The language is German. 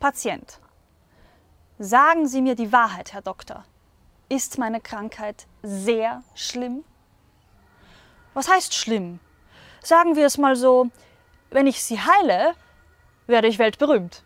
Patient. Sagen Sie mir die Wahrheit, Herr Doktor. Ist meine Krankheit sehr schlimm? Was heißt schlimm? Sagen wir es mal so, wenn ich sie heile, werde ich weltberühmt.